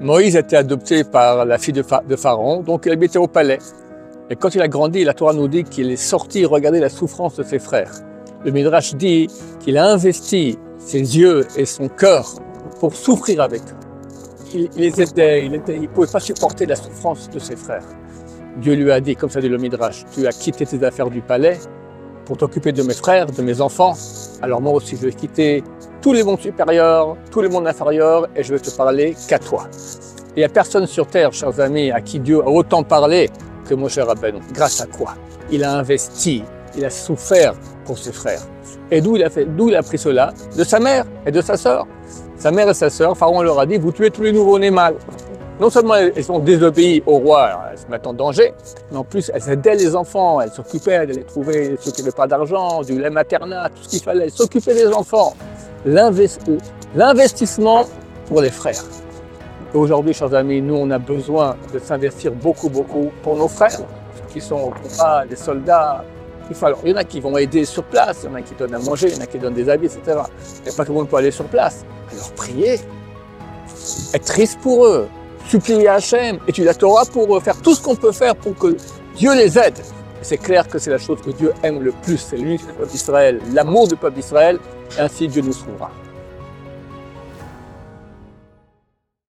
Moïse a été adopté par la fille de, Pharaon, donc il habitait au palais. Et quand il a grandi, la Torah nous dit qu'il est sorti regarder la souffrance de ses frères. Le Midrash dit qu'il a investi ses yeux et son cœur pour souffrir avec eux. Il, les aidait, il ne pouvait pas supporter la souffrance de ses frères. Dieu lui a dit, comme ça dit le Midrash, tu as quitté tes affaires du palais pour t'occuper de mes frères, de mes enfants. Alors moi aussi, je vais quitter tous les mondes supérieurs, tous les mondes inférieurs, et je vais te parler qu'à toi. Il n'y a personne sur terre, chers amis, à qui Dieu a autant parlé que mon cher Rabbeinu. Grâce à quoi? Il a investi, il a souffert pour ses frères. Et d'où il a pris cela? De sa mère et de sa sœur. Sa mère et sa sœur, Pharaon leur a dit, vous tuez tous les nouveaux-nés mâles. Non seulement elles sont désobéies au roi, elles se mettent en danger, mais en plus elles aidaient les enfants, elles s'occupaient de les trouver, ceux qui n'avaient pas d'argent, du lait maternel, tout ce qu'il fallait, s'occuper des enfants l'investissement pour les frères. Aujourd'hui, chers amis, nous, on a besoin de s'investir beaucoup, beaucoup pour nos frères, qui sont au combat, des soldats. Il, y en a qui vont aider sur place, il y en a qui donnent à manger, il y en a qui donnent des habits, etc. A pas tout le monde peut aller sur place. Alors prier, être triste pour eux, supplier Hachem, étudier la Torah pour eux, faire tout ce qu'on peut faire pour que Dieu les aide. C'est clair que c'est la chose que Dieu aime le plus, c'est l'unité du peuple d'Israël, l'amour du peuple d'Israël, ainsi Dieu nous trouvera.